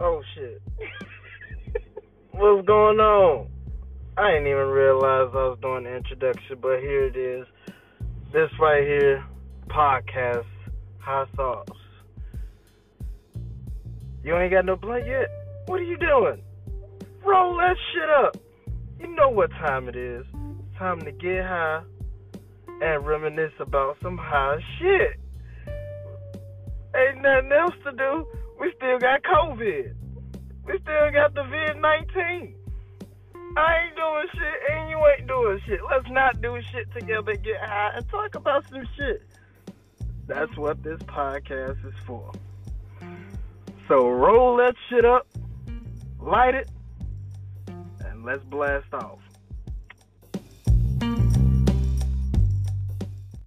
Oh shit. What's going on? I didn't even realize I was doing the introduction, but here it is. This right here, podcast, Hot Sauce. You ain't got no blunt yet? What are you doing? Roll that shit up. You know what time it is. Time to get high and reminisce about some high shit. Ain't nothing else to do. We still got COVID. We still got the vid 19. I ain't doing shit and you ain't doing shit. Let's not do shit together, get high, and talk about some shit. That's what this podcast is for. So roll that shit up, light it, and let's blast off.